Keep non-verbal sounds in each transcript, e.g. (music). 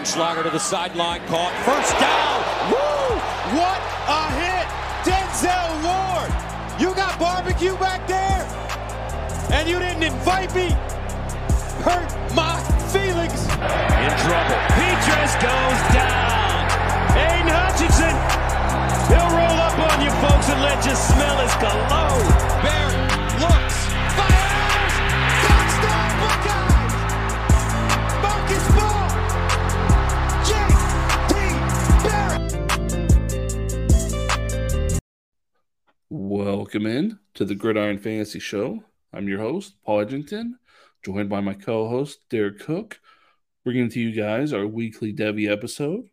Rautenschlager to the sideline, caught. First down. Woo! What a hit! Denzel Ward! You got barbecue back there? And you didn't invite me? Hurt my feelings. In trouble. He just goes down. Aidan Hutchinson. He'll roll up on you folks and let you smell his cologne. Welcome in to the Gridiron Fantasy Show. I'm your host, Paul Edgington, joined by my co host, Derrik Koch, bringing to you guys our weekly Devy episode.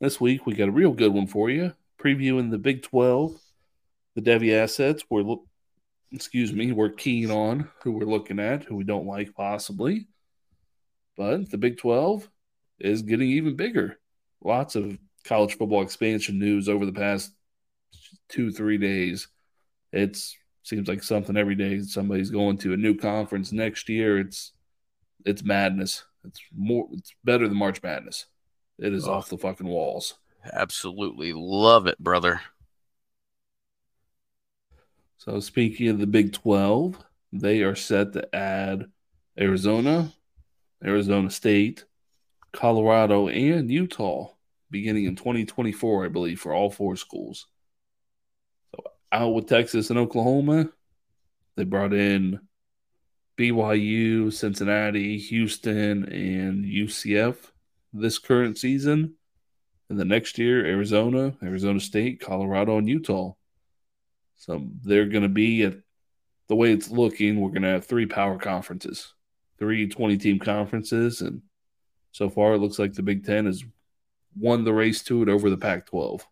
This week, we got a real good one for you, previewing the Big 12, the Devy assets. We're, excuse me, we're keen on who we're looking at, who we don't like possibly. But the Big 12 is getting even bigger. Lots of college football expansion news over the past two, three days. It's seems like something every day. Somebody's going to a new conference next year. It's it's madness. It's more. It's better than March Madness. It is Oh. off the fucking walls. Absolutely love it, brother. So speaking of the Big Twelve, they are set to add Arizona, Arizona State, Colorado, and Utah beginning in 2024, I believe, for all four schools. Out with Texas and Oklahoma, they brought in BYU, Cincinnati, Houston, and UCF this current season. And the next year, Arizona, Arizona State, Colorado, and Utah. So they're going to be at the way it's looking. We're going to have three power conferences, three 20 team conferences. And so far, it looks like the Big Ten has won the race to it over the Pac 12,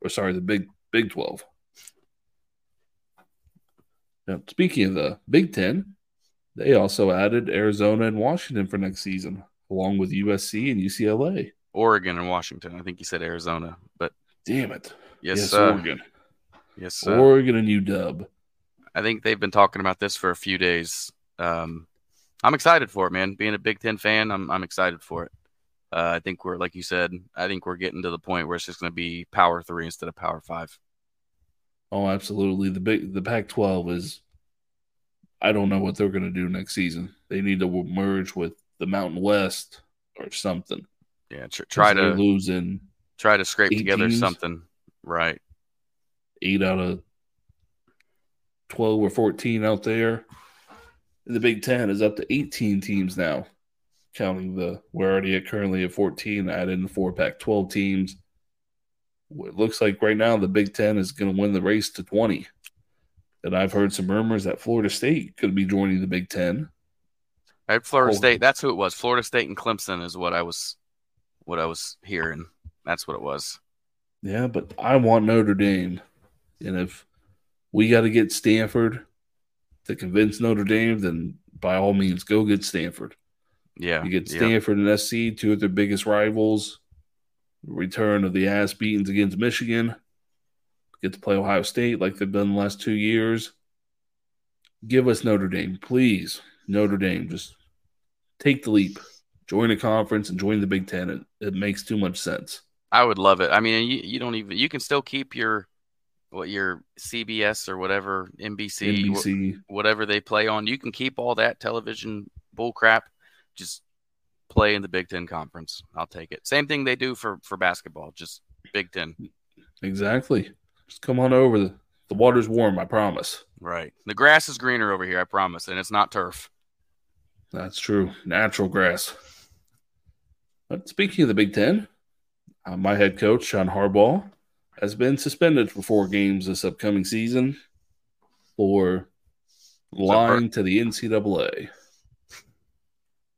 or sorry, the Big Big 12. Now, speaking of the Big Ten, they also added Arizona and Washington for next season, along with USC and UCLA. Oregon and Washington. I think you said Arizona, but Damn it. yes, sir. Oregon. Yes, sir. Oregon and UW. I think they've been talking about this for a few days. Um, I'm excited for it, man. Being a Big Ten fan, I'm I'm excited for it. Uh, I think we're like you said. I think we're getting to the point where it's just going to be Power Three instead of Power Five. Oh, absolutely. The big the Pac-12 is. I don't know what they're going to do next season. They need to merge with the Mountain West or something. Yeah, tr- try to losing try to scrape together teams. something. Right. eight out of twelve or fourteen out there. The Big Ten is up to eighteen teams now, counting the we're already at currently at fourteen. Add in the four Pac-12 teams. It looks like right now the Big Ten is going to win the race to twenty. And I've heard some rumors that Florida State could be joining the Big Ten. Right, Florida Oh. State. That's who it was. Florida State and Clemson is what I was, what I was hearing. That's what it was. Yeah, but I want Notre Dame. And if we got to get Stanford to convince Notre Dame, then by all means, go get Stanford. Yeah. You get yeah. Stanford and SC, two of their biggest rivals. Return of the ass beatings against Michigan. Get to play Ohio State like they've done the last two years. Give us Notre Dame, please. Notre Dame, just take the leap. Join a conference and join the Big Ten. It, it makes too much sense. I would love it. I mean, you, you don't even you can still keep your what your CBS or whatever NBC, wh- NBC, whatever they play on. You can keep all that television bull crap. Just play in the Big Ten conference. I'll take it. Same thing they do for for basketball. Just Big Ten. exactly. Just come on over. The, the water's warm, I promise. Right. The grass is greener over here. I promise, and it's not turf. That's true. Natural grass. But speaking of the Big Ten, uh, my head coach, Sean Harbaugh, has been suspended for four games this upcoming season for lying to the NCAA.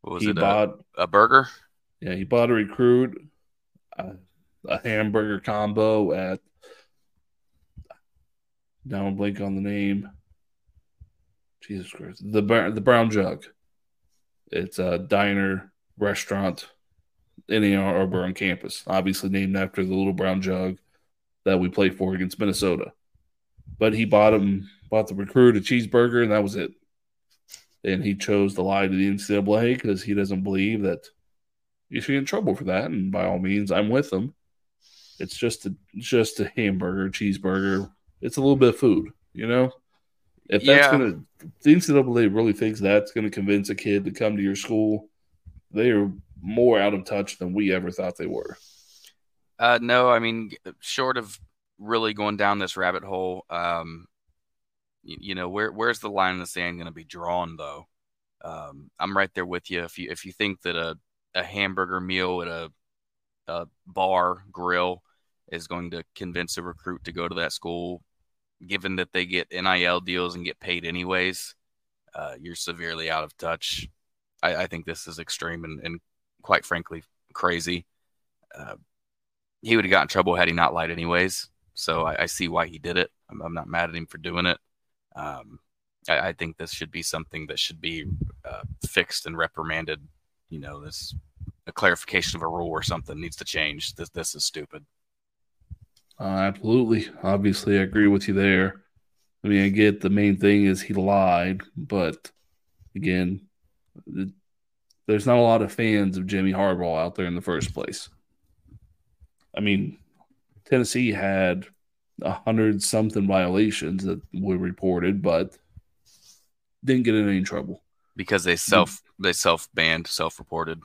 What was he it? Bought, a burger? yeah, he bought a recruit uh, a hamburger combo at. Now I'm blank on the name. Jesus Christ, the the Brown Jug. It's a diner restaurant in Ann Arbor on campus, obviously named after the little brown jug that we played for against Minnesota. But he bought him, bought the recruit a cheeseburger, and that was it. And he chose to lie to the NCAA because he doesn't believe that you should get in trouble for that. And by all means, I'm with him. It's just a just a hamburger, cheeseburger. It's a little bit of food, you know. If that's Yeah. gonna, the NCAA really thinks that's gonna convince a kid to come to your school, they are more out of touch than we ever thought they were. Uh, no, I mean, short of really going down this rabbit hole, um, you, know, where where's the line in the sand going to be drawn, though? Um, I'm right there with you. If you if you think that a a hamburger meal at a a bar grill is going to convince a recruit to go to that school, given that they get NIL deals and get paid anyways, uh, you're severely out of touch. I, I think this is extreme and, and quite frankly crazy. Uh, he would have got in trouble had he not lied anyways. So I, I see why he did it. I'm, I'm not mad at him for doing it. Um, I, I think this should be something that should be uh, fixed and reprimanded. You know, this a clarification of a rule or something needs to change. This this is stupid. Uh, absolutely. Obviously, I agree with you there. I mean, I get the main thing is he lied, but again, th- there's not a lot of fans of Jimmy Harbaugh out there in the first place. I mean, Tennessee had a hundred something violations that were reported, but didn't get in any trouble. because they self they self banned, self reported.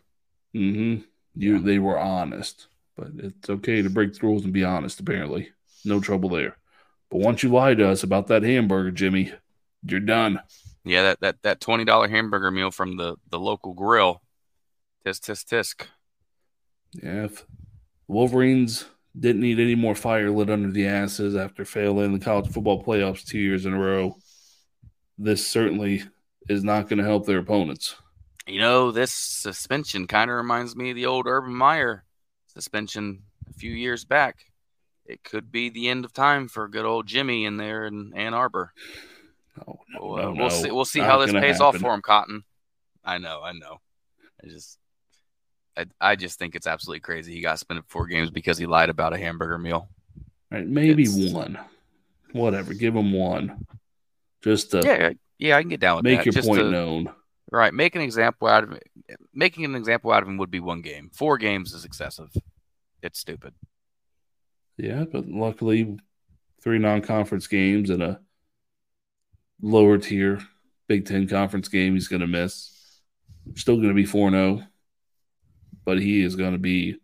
hmm You, they were honest, but it's okay to break the rules and be honest. Apparently, no trouble there. But once you lie to us about that hamburger, Jimmy, you're done. Yeah, that that that twenty dollar hamburger meal from the the local grill. Tisk tisk tisk. Yeah, if Wolverines didn't need any more fire lit under the asses after failing the college football playoffs two years in a row, this certainly is not going to help their opponents. You know, this suspension kind of reminds me of the old Urban Meyer suspension a few years back. It could be the end of time for good old Jimmy in there in Ann Arbor. Oh, no, We'll, no, we'll see. We'll see how this pays off for him, Cotton. I know. I know. I just, I, I just think it's absolutely crazy. He got suspended for four games because he lied about a hamburger meal. All right, maybe It's- one. Whatever. Give him one. Just to Yeah, yeah, I can get down with make that. your Just point to- known. Right, make an example out of it. Making an example out of him would be one game. Four games is excessive. It's stupid. Yeah, but luckily, three non-conference games and a lower tier Big Ten conference game he's going to miss. Still going to be 4 0, but he is going to be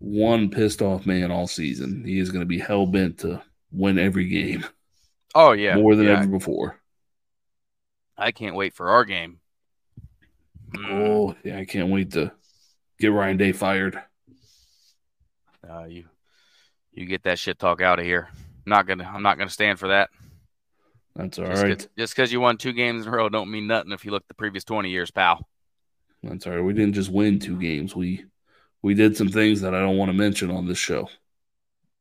one pissed off man all season. He is going to be hell bent to win every game Oh yeah, more than yeah. ever before. I can't wait for our game. Oh, yeah, I can't wait to get Ryan Day fired. uh, you, you get that shit talk out of here. I'm Not gonna. I'm not gonna stand for that. That's all just right. 'cause- just because you won two games in a row don't mean nothing if you look the previous 20 years, pal. That's all right. We didn't just win two games. We we did some things that I don't want to mention on this show.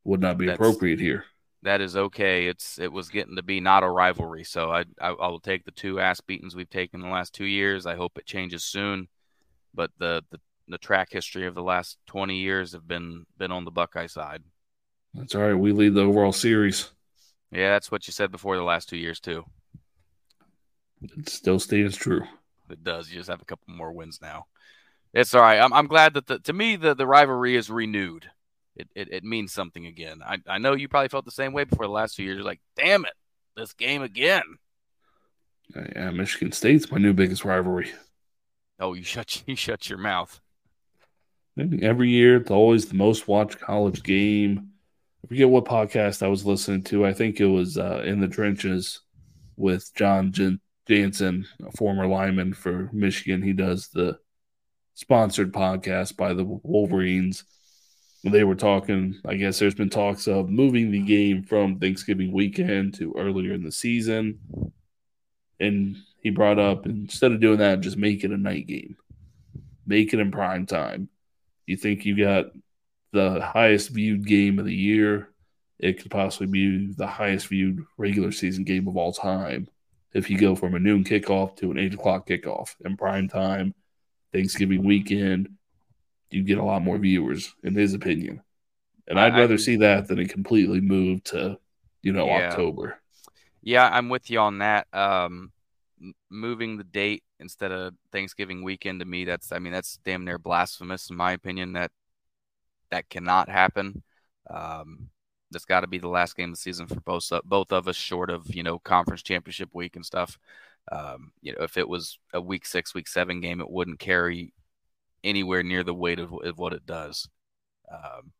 Would not be That's- appropriate here. That is okay. It's it was getting to be not a rivalry, so I I, I will take the two ass beatings we've taken in the last two years. I hope it changes soon, but the the, the track history of the last 20 years have been been on the Buckeye side. That's all right. We lead the overall series. Yeah, that's what you said before the last two years too. It still stands true. It does. You just have a couple more wins now. It's all right. I'm, I'm glad that the, to me the, the rivalry is renewed. It, it it means something again. I, I know you probably felt the same way before the last two years. You're like, damn it, this game again. Uh, Yeah, Michigan State's my new biggest rivalry. Oh, you shut (laughs) you shut your mouth. Every year, it's always the most watched college game. I forget what podcast I was listening to. I think it was uh, In the Trenches with Jon Jan- Jansen, a former lineman for Michigan. He does the sponsored podcast by the Wolverines. They were talking, I guess there's been talks of moving the game from Thanksgiving weekend to earlier in the season. And he brought up instead of doing that, just make it a night game, make it in prime time. You think you got the highest viewed game of the year? It could possibly be the highest viewed regular season game of all time if you go from a noon kickoff to an eight o'clock kickoff in prime time, Thanksgiving weekend. You get a lot more viewers, in his opinion. And I'd I- rather see that than it completely move to, you know, Yeah. October. Yeah, I'm with you on that. Um, moving the date instead of Thanksgiving weekend to me that's I mean that's damn near blasphemous in my opinion that that cannot happen. Um, that's got to be the last game of the season for both both of us, short of you know conference championship week and stuff. Um, you know, if it was a week six, week seven game, it wouldn't carry anywhere near the weight of, of what it does. Um,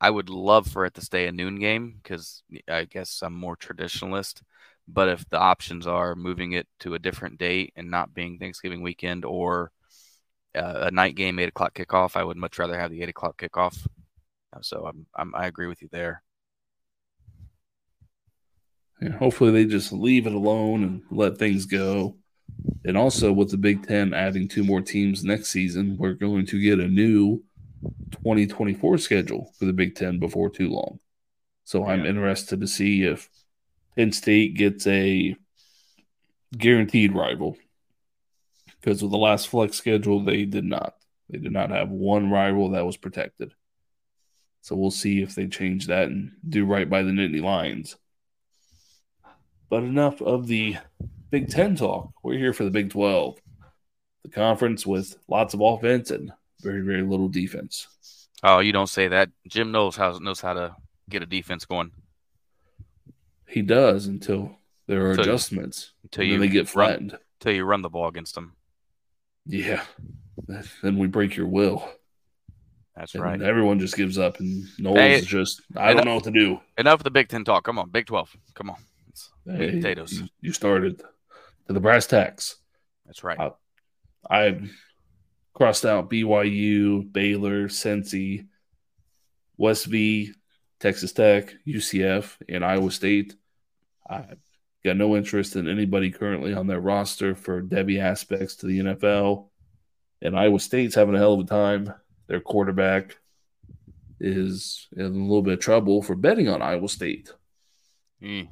I would love for it to stay a noon game because I guess I'm more traditionalist. But if the options are moving it to a different date and not being Thanksgiving weekend or uh, a night game, eight o'clock kickoff, I would much rather have the eight o'clock kickoff. So I'm, I'm I agree with you there. And hopefully they just leave it alone and let things go. And also with the Big Ten adding two more teams next season, we're going to get a new 2024 schedule for the Big Ten before too long. So yeah. I'm interested to see if Penn State gets a guaranteed rival. Because with the last flex schedule, they did not. They did not have one rival that was protected. So we'll see if they change that and do right by the Nittany Lions. But enough of the Big Ten talk. We're here for the Big 12, the conference with lots of offense and very, very little defense. Oh, you don't say that. Jim knows how knows how to get a defense going. He does until there are until adjustments. until you they get flattened. Run, until you run the ball against them. Yeah. Then we break your will. That's and right. Everyone just gives up, and Knowles hey, is just, I enough, don't know what to do. Enough of the Big Ten talk. Come on, Big 12. Come on. Hey, potatoes. You, you, started to the brass tacks. That's right. I, I crossed out BYU, Baylor, Cincy, West V, Texas Tech, UCF, and Iowa State. I got no interest in anybody currently on their roster for devy aspects to the NFL. And Iowa State's having a hell of a time. Their quarterback is in a little bit of trouble for betting on Iowa State. Mm.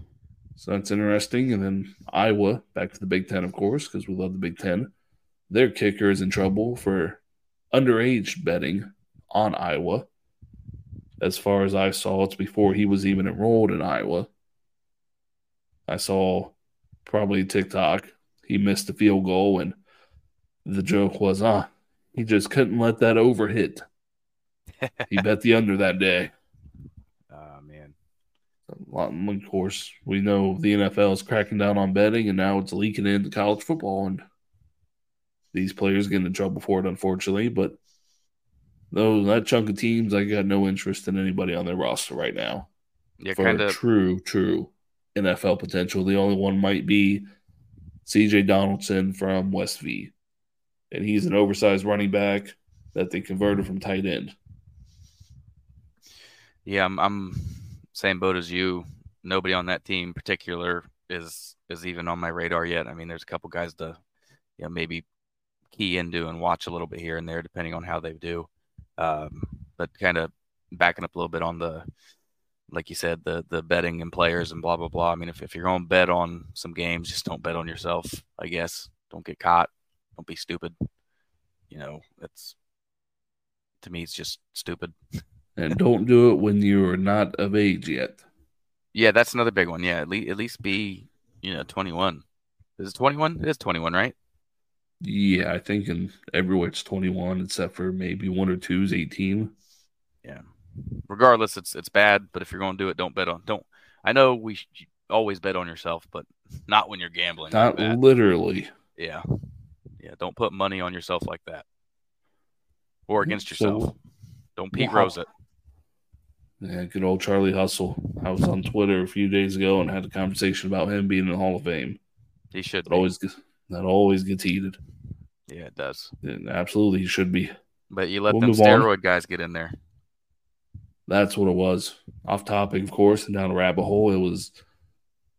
So that's interesting. And then Iowa, back to the Big Ten, of course, because we love the Big Ten. Their kicker is in trouble for underage betting on Iowa as far as I saw, it's before he was even enrolled in Iowa. I saw probably TikTok. He missed a field goal, and the joke was, ah, he just couldn't let that over hit. he bet the under that day. Oh, (laughs) man. Of course, we know the NFL is cracking down on betting, and now it's leaking into college football, and these players get in trouble for it, unfortunately. But those that chunk of teams, I got no interest in anybody on their roster right now. Yeah, kind of true, true NFL potential. The only one might be CJ Donaldson from West V. And he's an oversized running back that they converted from tight end. Yeah, I'm, I'm same boat as you. Nobody on that team particular is is even on my radar yet. I mean, there's a couple guys to you know maybe key into and watch a little bit here and there depending on how they do. Um, but kind of backing up a little bit on the, like you said, the the betting and players and blah blah blah. I mean, if, if you're going to bet on some games, just don't bet on yourself. I guess don't get caught. Don't be stupid. You know, that's to me, it's just stupid. and don't do it when you're not of age yet. Yeah, that's another big one. Yeah, at least at least be you know 21. Is it 21? It is 21, right? Yeah, I think in everywhere it's 21, except for maybe one or two is 18. Yeah. Regardless, it's it's bad. But if you're going to do it, don't bet on. Don't. I know we always bet on yourself, but not when you're gambling. Not literally. Yeah. Yeah. Don't put money on yourself like that, or against yourself. So, don't Pete wow. Rose it. Yeah, good old Charlie Hustle. I was on Twitter a few days ago and had a conversation about him being in the Hall of Fame. He should always that always gets heated. Yeah, it does. And absolutely, he should be. But you let we'll them steroid on. guys get in there. That's what it was. Off topic, of course, and down a rabbit hole. It was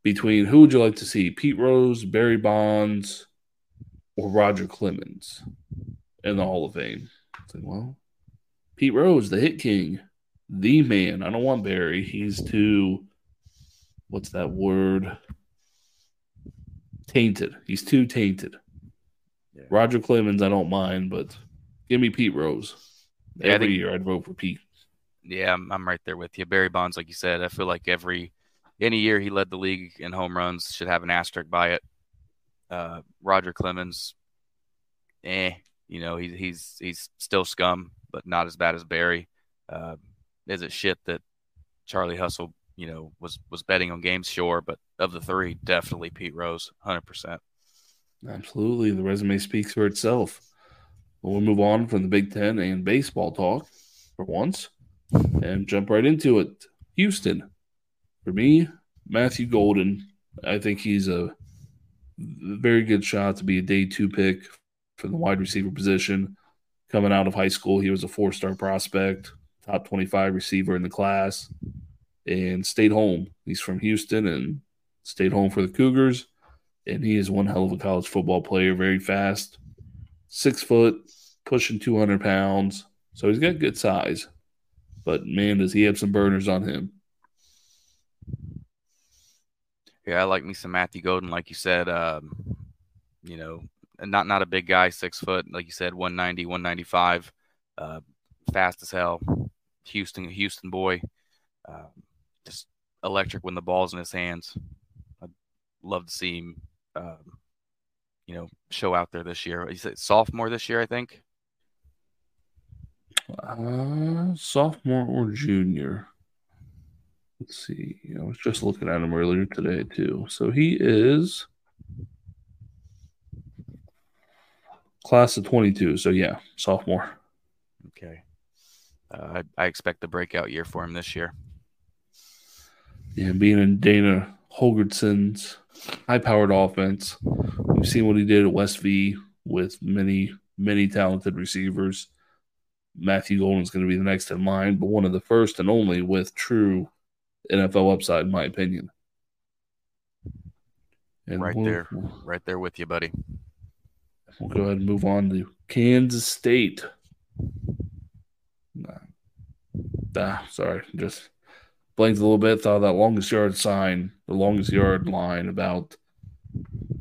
between who would you like to see, Pete Rose, Barry Bonds, or Roger Clemens in the Hall of Fame? It's like, well, Pete Rose, the hit king, the man. I don't want Barry. He's too. What's that word? tainted. He's too tainted. Yeah. Roger Clemens, I don't mind, but give me Pete Rose. Yeah, every think, year I'd vote for Pete. Yeah, I'm, I'm right there with you. Barry Bonds, like you said, I feel like every any year he led the league in home runs should have an asterisk by it. Uh, Roger Clemens, eh, you know, he's he's he's still scum, but not as bad as Barry. Uh, is it shit that Charlie Hustle, you know, was was betting on games? Sure, but of the three, definitely Pete Rose, hundred percent. Absolutely, the resume speaks for itself. We'll move on from the Big Ten and baseball talk for once, and jump right into it. Houston, for me, Matthew Golden. I think he's a very good shot to be a day two pick for the wide receiver position. Coming out of high school, he was a four star prospect, top 25 receiver in the class, and stayed home. He's from Houston and stayed home for the Cougars. And he is one hell of a college football player, very fast, six foot, pushing 200 pounds. So he's got good size. But man, does he have some burners on him. Yeah, I like me some Matthew Golden, like you said. Um, you know, not not a big guy, six foot, like you said, 190, 195, uh, fast as hell. Houston, Houston boy, uh, just electric when the ball's in his hands. I'd love to see him, um, you know, show out there this year. He's a sophomore this year, I think. Uh, sophomore or junior? Let's see. I was just looking at him earlier today too. So he is class of 22. So yeah, sophomore. Okay. Uh, I, I expect the breakout year for him this year. Yeah, being in Dana Holgorsen's high-powered offense, we've seen what he did at West V with many, many talented receivers. Matthew Golden is going to be the next in line, but one of the first and only with true NFL upside, in my opinion. And right we'll, there, right there with you, buddy. We'll go ahead and move on to Kansas State. Nah, ah, sorry, just blinked a little bit. Thought that longest yard sign, the longest yard line about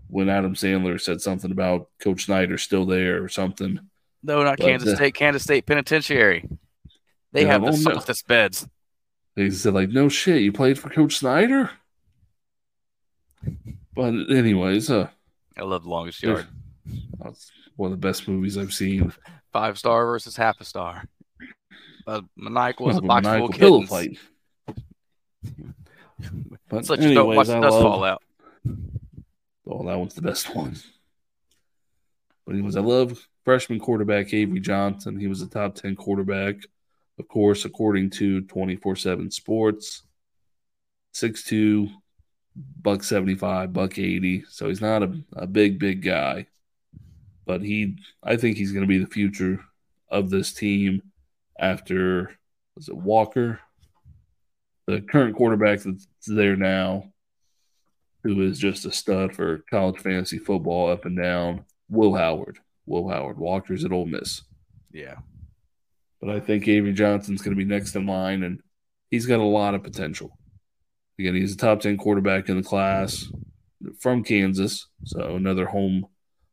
when Adam Sandler said something about Coach Snyder still there or something. No, not but, Kansas uh, State. Kansas State Penitentiary. They yeah, have the softest beds. He said, like, no shit, you played for Coach Snyder? But anyways, uh I love longest yard. That's one of the best movies I've seen. Five star versus half a star. Uh, maniacal was a box full of kittens. Fight. but Such anyways, don't watch the dust love, fall out. Oh, that one's the best one. But anyways, I love freshman quarterback Avery Johnson. He was a top ten quarterback of course, according to 24 7 Sports, 6'2, buck 75, buck 80. So he's not a, a big, big guy. But he, I think he's going to be the future of this team after, was it Walker? The current quarterback that's there now, who is just a stud for college fantasy football up and down, Will Howard. Will Howard. Walker's at Ole Miss. Yeah. But I think Avery Johnson's going to be next in line, and he's got a lot of potential. Again, he's a top 10 quarterback in the class from Kansas. So another home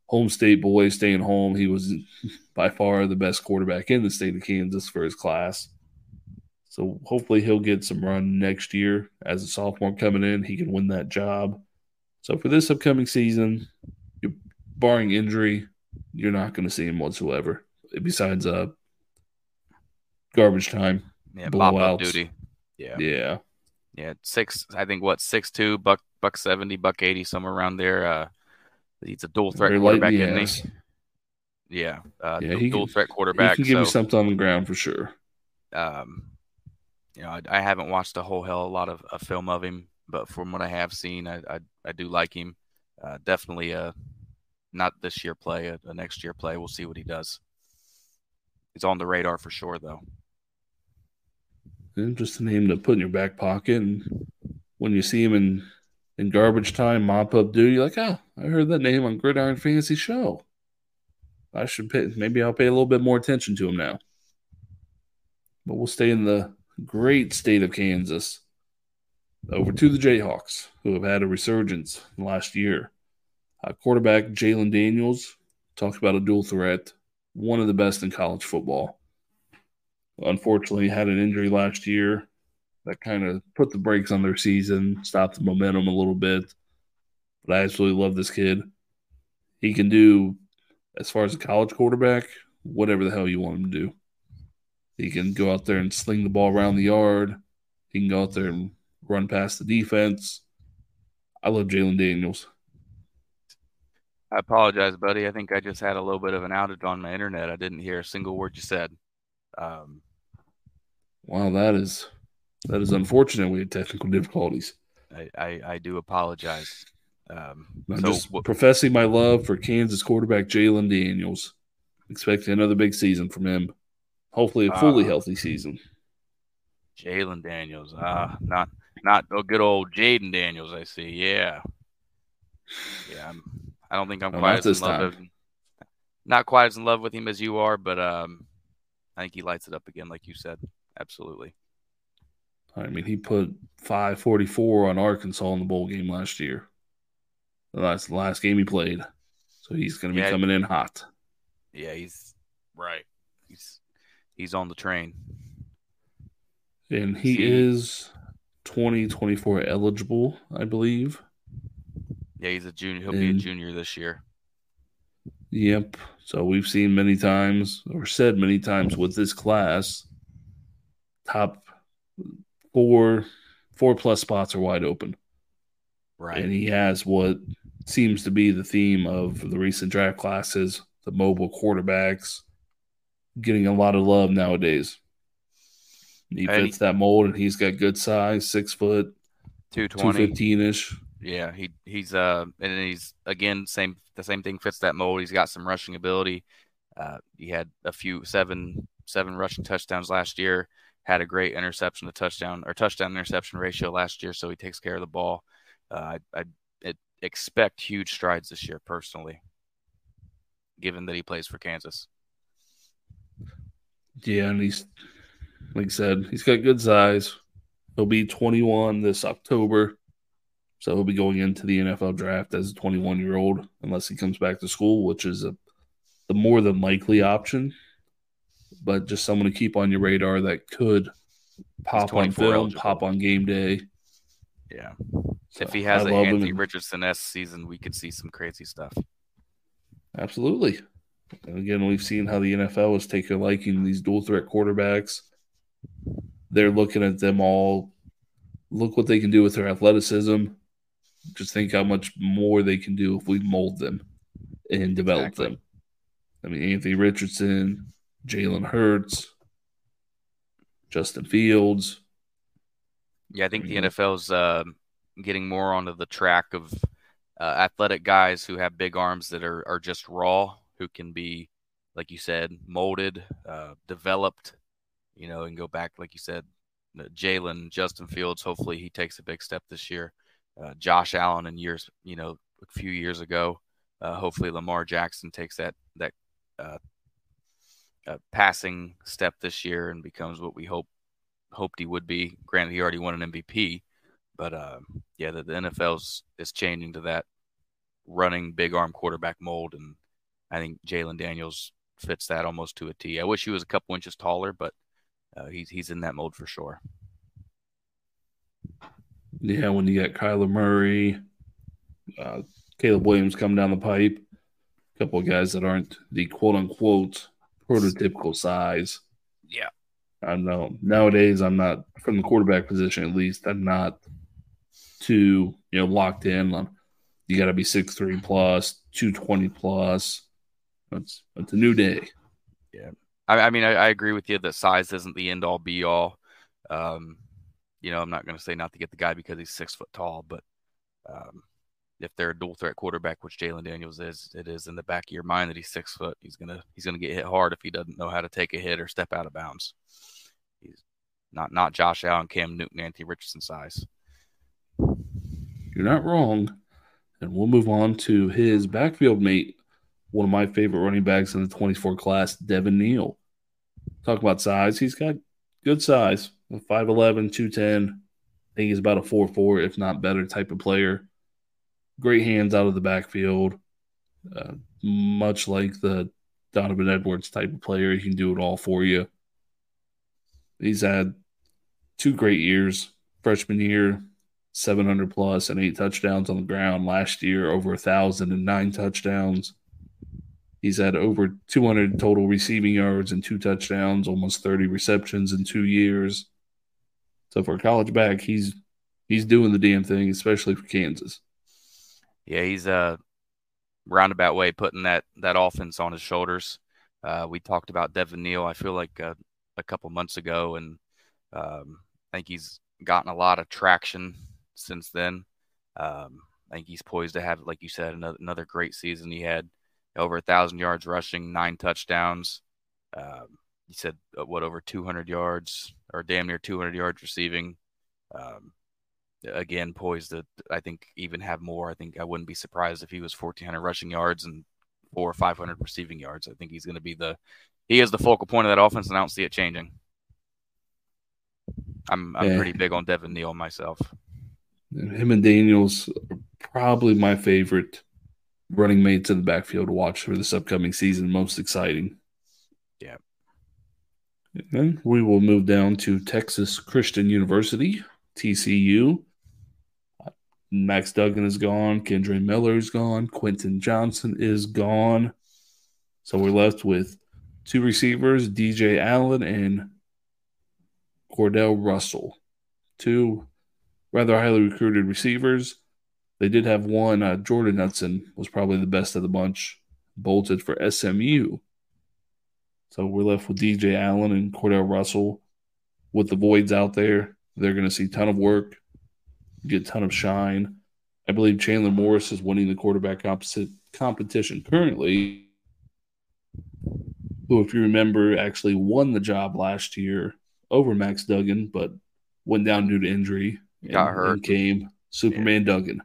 home state boy staying home. He was (laughs) by far the best quarterback in the state of Kansas for his class. So hopefully he'll get some run next year as a sophomore coming in. He can win that job. So for this upcoming season, barring injury, you're not going to see him whatsoever. Besides uh, garbage time. Yeah, pop up duty. Yeah. Yeah. Yeah. Six I think what, six two, buck buck seventy, buck eighty, somewhere around there. Uh he's a dual threat quarterback, isn't he? Yeah. Uh yeah, he dual can, threat quarterback. He can give so, you something on the ground for sure. Um you know, I, I haven't watched a whole hell a lot of, of film of him, but from what I have seen, I I, I do like him. Uh, definitely a not this year play, a, a next year play. We'll see what he does. He's on the radar for sure, though just a name to put in your back pocket. And when you see him in, in garbage time, mop up duty, like, oh, I heard that name on Gridiron Fantasy Show. I should pay, maybe I'll pay a little bit more attention to him now. But we'll stay in the great state of Kansas. Over to the Jayhawks, who have had a resurgence last year. Uh, quarterback Jalon Daniels, talked about a dual threat, one of the best in college football unfortunately had an injury last year that kind of put the brakes on their season, stopped the momentum a little bit. But I absolutely love this kid. he can do, as far as a college quarterback, whatever the hell you want him to do. He can go out there and sling the ball around the yard. He can go out there and run past the defense. I love Jalon Daniels. I apologize, buddy. I think I just had a little bit of an outage on my internet. I didn't hear a single word you said. Um, wow, that is that is unfortunate. We had technical difficulties. I, I, I do apologize. Um, I'm so just w- professing my love for Kansas quarterback Jalon Daniels. Expecting another big season from him. Hopefully, a fully Ah. healthy season. Jalon Daniels, ah, not not a good old Jayden Daniels. I see. Yeah, yeah. I'm, I don't think I'm No, quite not as in love with not quite as in love with him as you are, but um, I think he lights it up again, like you said. Absolutely. I mean, he put 544 on Arkansas in the bowl game last year. That's the last game he played. So he's going to be Yeah. coming in hot. Yeah, he's right. He's he's on the train. And he See. is 2024 eligible, I believe. Yeah, he's a junior. He'll be a junior this year. Yep. So we've seen many times, or said many times with this class, top four, four plus spots are wide open. Right. And he has what seems to be the theme of the recent draft classes the mobile quarterbacks getting a lot of love nowadays. He And fits that mold and he's got good size, six foot, Two twenty. 215 ish. Yeah, he he's uh and he's again same the same thing fits that mold. He's got some rushing ability. Uh, he had a few seven seven rushing touchdowns last year. Had a great interception to touchdown or touchdown interception ratio last year, so he takes care of the ball. Uh, I I expect huge strides this year personally, given that he plays for Kansas. Yeah, and he's, like I said, he's got good size. He'll be 21 this October. So he'll be going into the NFL draft as a 21 year old, unless he comes back to school, which is a, the more than likely option. But just someone to keep on your radar that could pop on film, eligible. pop on game day. Yeah, So if he has I a him Anthony Richardson s season, we could see some crazy stuff. Absolutely. And again, we've seen how the NFL has taken a liking to these dual threat quarterbacks. They're looking at them all. Look what they can do with their athleticism. Just think how much more they can do if we mold them and develop Exactly. them. I mean, Anthony Richardson, Jalen Hurts, Justin Fields. Yeah, I think the. NFL's uh, getting more onto the track of uh, athletic guys who have big arms that are, are just raw, who can be, like you said, molded, uh, developed, you know, and go back, like you said, uh, Jalen, Justin Fields. Hopefully, he takes a big step this year. Uh, Josh Allen in years, you know, a few years ago. Uh, hopefully, Lamar Jackson takes that that uh, uh, passing step this year and becomes what we hope hoped he would be. Granted, he already won an MVP, but uh, yeah, the, the NFL's is changing to that running big arm quarterback mold, and I think Jalon Daniels fits that almost to a T. I wish he was a couple inches taller, but uh, he's he's in that mold for sure. Yeah, when you got Kyler Murray, uh, Caleb Williams coming down the pipe, a couple of guys that aren't the quote unquote prototypical size. Yeah. I know nowadays I'm not from the quarterback position at least. I'm not too you know locked in on. You got to be six three plus, two twenty plus. That's that's a new day. Yeah, I, I mean, I, I agree with you that size isn't the end all be all. Um, you know, I'm not going to say not to get the guy because he's six foot tall, but um, if they're a dual threat quarterback, which Jalon Daniels is, it is in the back of your mind that he's six foot. He's gonna he's gonna get hit hard if he doesn't know how to take a hit or step out of bounds. He's not not Josh Allen, Cam Newton, Anthony Richardson size. You're not wrong. And we'll move on to his backfield mate, one of my favorite running backs in the 24 class, Devin Neal. Talk about size. He's got good size 5'11, 210. I think he's about a 4'4, if not better, type of player. Great hands out of the backfield. Uh, much like the Donovan Edwards type of player, he can do it all for you. He's had two great years freshman year, 700 plus and eight touchdowns on the ground last year, over a thousand and nine touchdowns. He's had over 200 total receiving yards and two touchdowns, almost 30 receptions in two years. So for a college back, he's he's doing the damn thing, especially for Kansas. Yeah, he's a uh, roundabout way putting that that offense on his shoulders. Uh, we talked about Devin Neal. I feel like uh, a couple months ago, and um, I think he's gotten a lot of traction since then. Um, I think he's poised to have, like you said, another, another great season. He had over a thousand yards rushing, nine touchdowns. Um, he said uh, what over 200 yards or damn near 200 yards receiving. Um, again, poised to I think even have more. I think I wouldn't be surprised if he was 1,400 rushing yards and four or 500 receiving yards. I think he's going to be the he is the focal point of that offense, and I don't see it changing. I'm I'm yeah. pretty big on Devin Neal myself. Him and Daniels are probably my favorite running mates in the backfield to watch for this upcoming season. Most exciting. Yeah. And we will move down to Texas Christian University, TCU. Max Duggan is gone. Kendre Miller is gone. Quentin Johnston is gone. So we're left with two receivers, DJ Allen and Cordale Russell. Two rather highly recruited receivers. They did have one. Uh, Jordan Hudson was probably the best of the bunch, bolted for SMU. So we're left with DJ Allen and Cordale Russell. With the voids out there, they're going to see a ton of work, get a ton of shine. I believe Chandler Morris is winning the quarterback opposite competition currently. Who, if you remember, actually won the job last year over Max Duggan, but went down due to injury. Got hurt. And came Superman yeah. Duggan.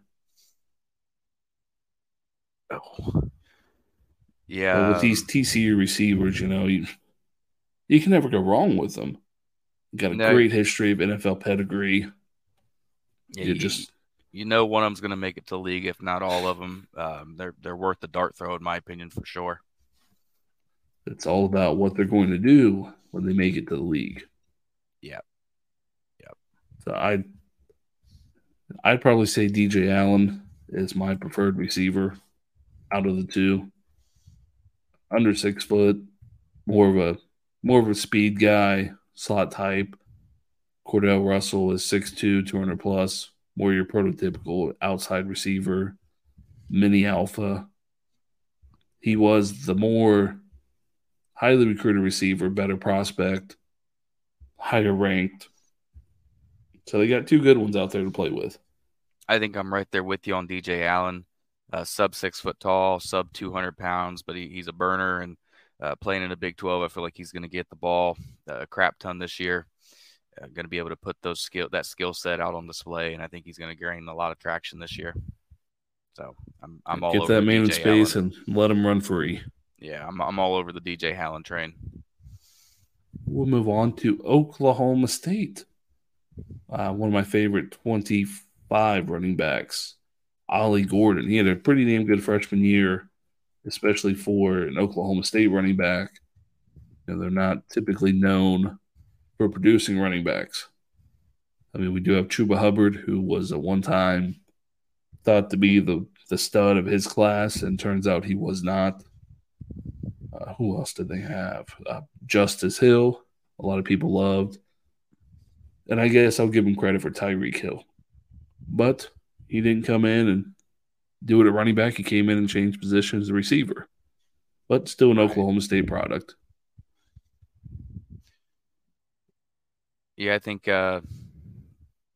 Oh. Yeah. But with these TCU receivers, you know, you, you can never go wrong with them. Got a no. great history of NFL pedigree. Yeah, you, you just you know one of them's going to make it to league, if not all of them. Um, they're they're worth the dart throw, in my opinion, for sure. It's all about what they're going to do when they make it to the league. Yep. Yep. So I I'd probably say DJ Allen is my preferred receiver out of the two. Under six foot, more of a more of a speed guy, slot type. Cordale Russell is 6'2, 200 plus, more your prototypical outside receiver, mini alpha. He was the more highly recruited receiver, better prospect, higher ranked. So they got two good ones out there to play with. I think I'm right there with you on DJ Allen. Uh, sub six foot tall, sub 200 pounds, but he, he's a burner and uh, playing in the Big 12. I feel like he's going to get the ball a crap ton this year. Uh, going to be able to put those skill that skill set out on display, and I think he's going to gain a lot of traction this year. So I'm I'm all get over that man DJ in space Allen. and let him run free. Yeah, I'm I'm all over the DJ Allen train. We'll move on to Oklahoma State. Uh, one of my favorite 25 running backs, Ollie Gordon. He had a pretty damn good freshman year, especially for an Oklahoma State running back. You know, they're not typically known for producing running backs. I mean, we do have Chuba Hubbard, who was at one time thought to be the, the stud of his class, and turns out he was not. Uh, who else did they have? Uh, Justice Hill, a lot of people loved. And I guess I'll give him credit for Tyreek Hill. But he didn't come in and do it at running back. He came in and changed positions as a receiver. But still an. Oklahoma State product. Yeah, I think uh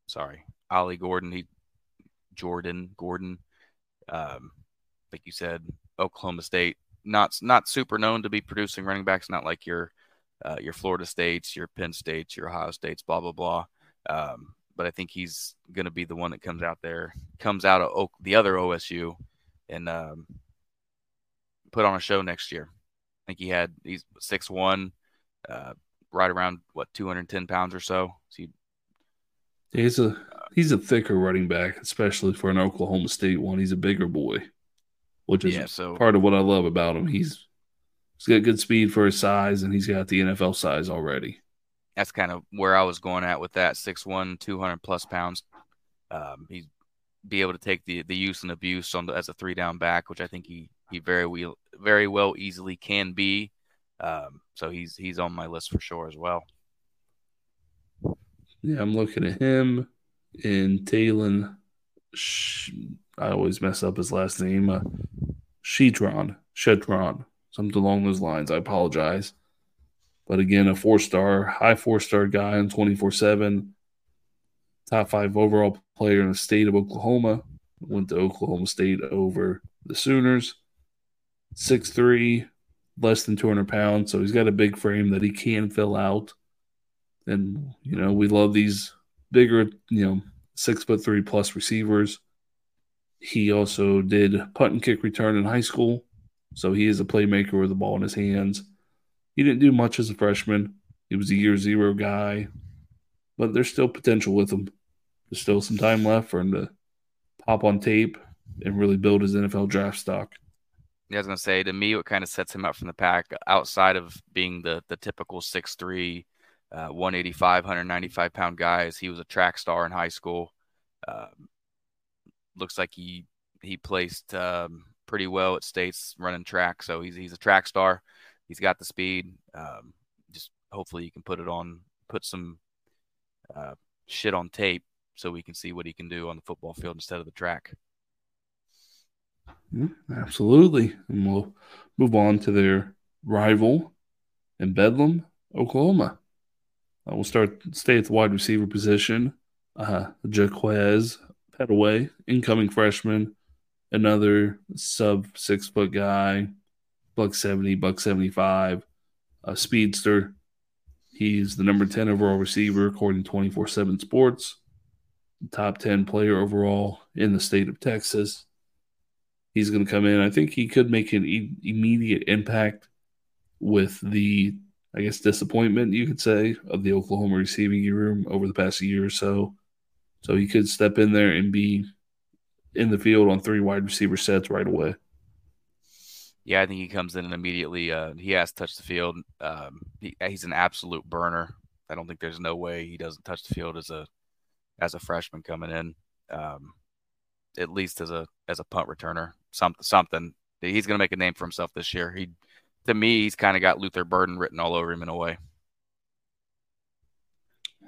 sorry, Ollie Gordon, he Jordan Gordon, um, like you said, Oklahoma State, not not super known to be producing running backs, not like your uh, your Florida States, your Penn States, your Ohio States, blah blah blah. Um, but I think he's going to be the one that comes out there, comes out of the other OSU, and um, put on a show next year. I think he had he's six one, uh, right around what 210 pounds or so. so he, he's a he's a thicker running back, especially for an Oklahoma State one. He's a bigger boy, which is yeah, so, part of what I love about him. He's he's got good speed for his size, and he's got the NFL size already. That's kind of where I was going at with that 6'1", 200 plus pounds. Um, he's be able to take the the use and abuse on the, as a three down back, which I think he he very well very well easily can be. Um, so he's he's on my list for sure as well. Yeah, I'm looking at him and Talon. I always mess up his last name. Uh, Shedron, Shedron, something along those lines. I apologize. But again, a four star, high four star guy on 24 7, top five overall player in the state of Oklahoma. Went to Oklahoma State over the Sooners. Six three, less than 200 pounds. So he's got a big frame that he can fill out. And, you know, we love these bigger, you know, six foot three plus receivers. He also did punt and kick return in high school. So he is a playmaker with the ball in his hands. He didn't do much as a freshman. He was a year zero guy, but there's still potential with him. There's still some time left for him to pop on tape and really build his NFL draft stock. I was gonna say to me, what kind of sets him out from the pack outside of being the the typical 6'3", uh, 185, 195 pound guys. He was a track star in high school. Um, looks like he he placed um, pretty well at states running track, so he's he's a track star. He's got the speed. Um, just hopefully he can put it on, put some uh, shit on tape, so we can see what he can do on the football field instead of the track. Absolutely, and we'll move on to their rival in Bedlam, Oklahoma. Uh, we'll start stay at the wide receiver position. Uh, Jaquaize Pettaway, incoming freshman, another sub six foot guy, buck seventy, buck seventy five, a speedster. He's the number ten overall receiver according to twenty four seven Sports, top ten player overall in the state of Texas. He's going to come in. I think he could make an e- immediate impact with the I guess, disappointment, you could say, of the Oklahoma receiving room over the past year or so. So he could step in there and be in the field on three wide receiver sets right away. Yeah, I think he comes in and immediately uh, he has to touch the field. Um, he, he's an absolute burner. I don't think there's no way he doesn't touch the field as a as a freshman coming in. Um, at least as a as a punt returner, something something. He's going to make a name for himself this year. He to me, he's kind of got Luther Burden written all over him in a way.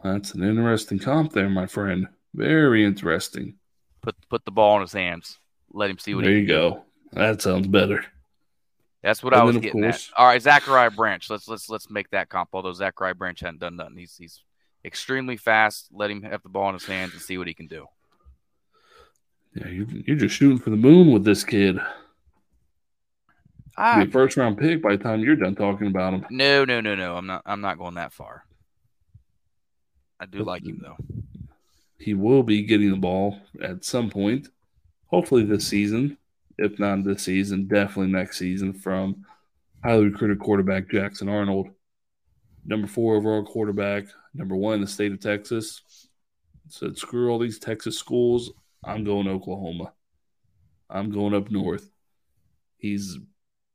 That's an interesting comp there, my friend. Very interesting. Put put the ball in his hands. Let him see what. There he you go. Do. That sounds better. That's what and I was getting course, at. All right, Zachariah Branch. Let's let's let's make that comp. Although Zachariah Branch hadn't done nothing, he's he's extremely fast. Let him have the ball in his hands and see what he can do. Yeah, you're, you're just shooting for the moon with this kid. I, be ah. a first round pick by the time you're done talking about him. No, no, no, no. I'm not. I'm not going that far. I do but like him though. He will be getting the ball at some point, hopefully this season. If not this season, definitely next season from highly recruited quarterback Jackson Arnold, number four overall quarterback, number one in the state of Texas. Said, screw all these Texas schools. I'm going to Oklahoma. I'm going up north. He's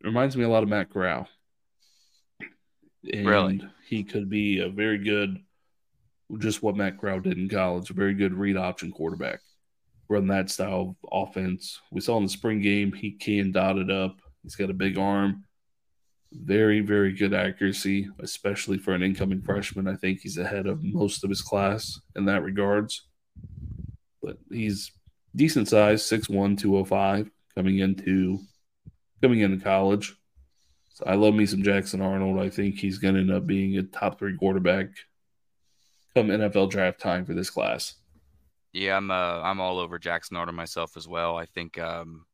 reminds me a lot of Matt Corral. And really? He could be a very good, just what Matt Corral did in college, a very good read option quarterback. Run that style of offense. We saw in the spring game, he can dot it up. He's got a big arm. Very, very good accuracy, especially for an incoming freshman. I think he's ahead of most of his class in that regards. But he's decent size, 6'1, 205, coming into coming into college. So I love me some Jackson Arnold. I think he's going to end up being a top three quarterback come NFL draft time for this class. Yeah, I'm uh, I'm all over Jackson Arnold myself as well. I think um,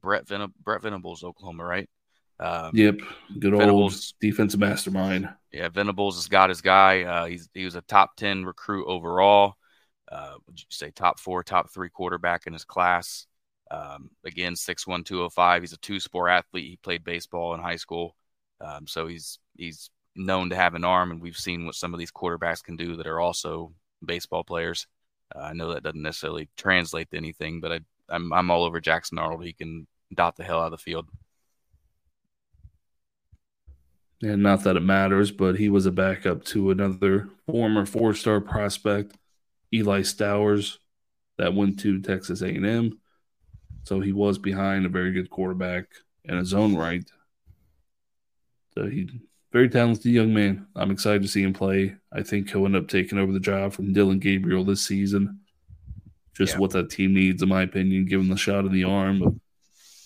Brett Venab- Brett Venables, Oklahoma, right? Um, yep, good Venables, old defensive mastermind. Yeah, Venables has got his guy. Uh, he's he was a top ten recruit overall. Uh, would you say top four, top three quarterback in his class? Um, again, 6'1", 205. He's a two-sport athlete. He played baseball in high school, um, so he's he's known to have an arm, and we've seen what some of these quarterbacks can do that are also baseball players. Uh, I know that doesn't necessarily translate to anything, but I, I'm I'm all over Jackson Arnold. He can dot the hell out of the field. And not that it matters, but he was a backup to another former four-star prospect, Eli Stowers that went to Texas A&M. So he was behind a very good quarterback in his own right. So he very talented young man. I'm excited to see him play. I think he'll end up taking over the job from Dillon Gabriel this season. Just yeah. what that team needs, in my opinion. Give him the shot in the arm of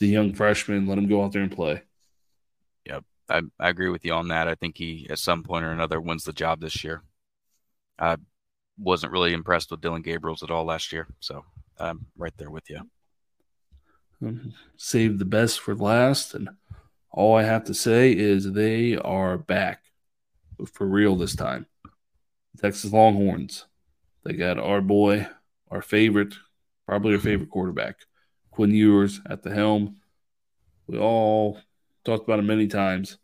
the young freshman. Let him go out there and play. Yep, I, I agree with you on that. I think he, at some point or another, wins the job this year. I wasn't really impressed with Dillon Gabriels at all last year, so I'm right there with you. Um, save the best for last, and all I have to say is they are back for real this time. Texas Longhorns. They got our boy, our favorite, probably our favorite quarterback, Quinn Ewers at the helm. We all talked about him many times.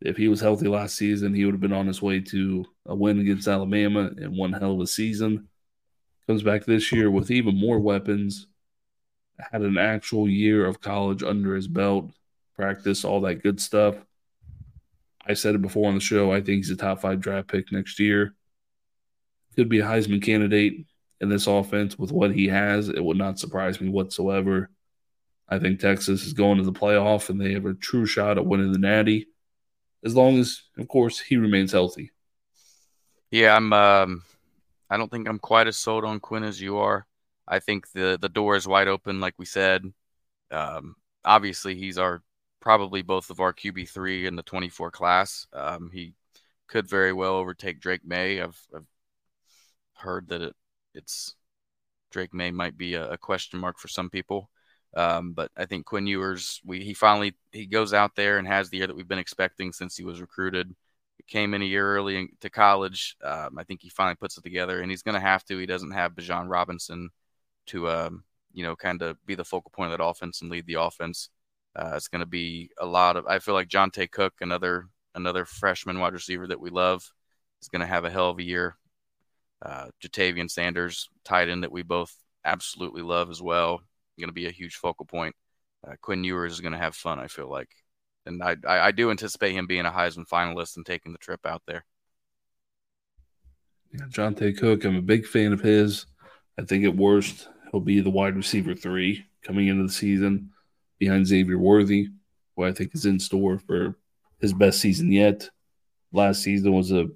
If he was healthy last season, he would have been on his way to a win against Alabama and one hell of a season. Comes back this year with even more weapons. Had an actual year of college under his belt practice, all that good stuff. I said it before on the show. I think he's a top five draft pick next year. Could be a Heisman candidate in this offense with what he has. It would not surprise me whatsoever. I think Texas is going to the playoff and they have a true shot at winning the Natty, as long as, of course, he remains healthy. Yeah, I'm. Um, I don't think I'm quite as sold on Quinn as you are. I think the the door is wide open, like we said. Um, obviously, he's our probably both of our QB three in the 24 class. Um, he could very well overtake Drake Maye. I've, I've heard that it, it's Drake Maye might be a, a question mark for some people. Um, but I think Quinn Ewers, we he finally he goes out there and has the year that we've been expecting since he was recruited. He came in a year early to college. Um, I think he finally puts it together, and he's going to have to. He doesn't have Bijan Robinson to, um, you know, kind of be the focal point of that offense and lead the offense. Uh, it's going to be a lot of. I feel like Johntay Cook, another another freshman wide receiver that we love, is going to have a hell of a year. Uh, Ja'Tavion Sanders, tight end that we both absolutely love as well, going to be a huge focal point. Uh, Quinn Ewers is going to have fun. I feel like, and I, I I do anticipate him being a Heisman finalist and taking the trip out there. Yeah, Johntay Cook, I'm a big fan of his. I think at worst he'll be the wide receiver three coming into the season behind Xavier Worthy, who I think is in store for his best season yet. Last season was a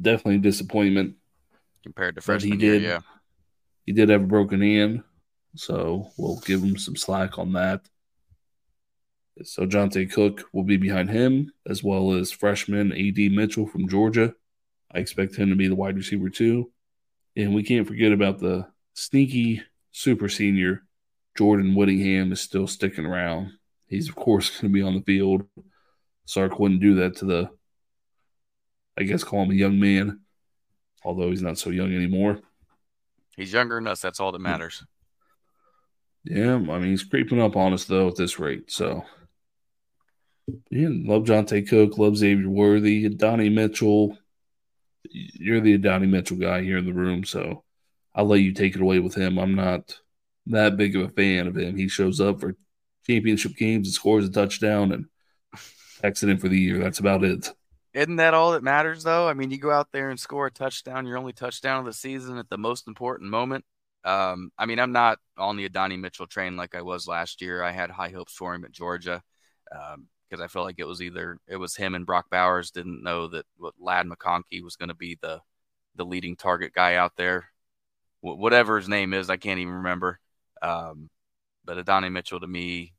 definitely a disappointment compared to freshman he did, year, yeah. He did have a broken hand, so we'll give him some slack on that. So Johntay Cook will be behind him, as well as freshman AD Mitchell from Georgia. I expect him to be the wide receiver too. And we can't forget about the sneaky super senior Jordan Whittington is still sticking around. He's of course (laughs) going to be on the field. Sark wouldn't do that to the, I guess, call him a young man, although he's not so young anymore. He's younger than us. That's all that matters. Yeah, I mean he's creeping up on us though at this rate. So, yeah, love Johntay Cook, love Xavier Worthy, Donnie Mitchell. You're the Donnie Mitchell guy here in the room, so I'll let you take it away with him. I'm not that big of a fan of him. He shows up for championship games and scores a touchdown and accident for the year. That's about it. Isn't that all that matters, though? I mean, you go out there and score a touchdown, your only touchdown of the season at the most important moment. Um, I mean, I'm not on the Adonai Mitchell train like I was last year. I had high hopes for him at Georgia because um, I felt like it was either it was him and Brock Bowers didn't know that what Ladd McConkey was going to be the the leading target guy out there, Wh- whatever his name is. I can't even remember. Um, but Adonai Mitchell to me,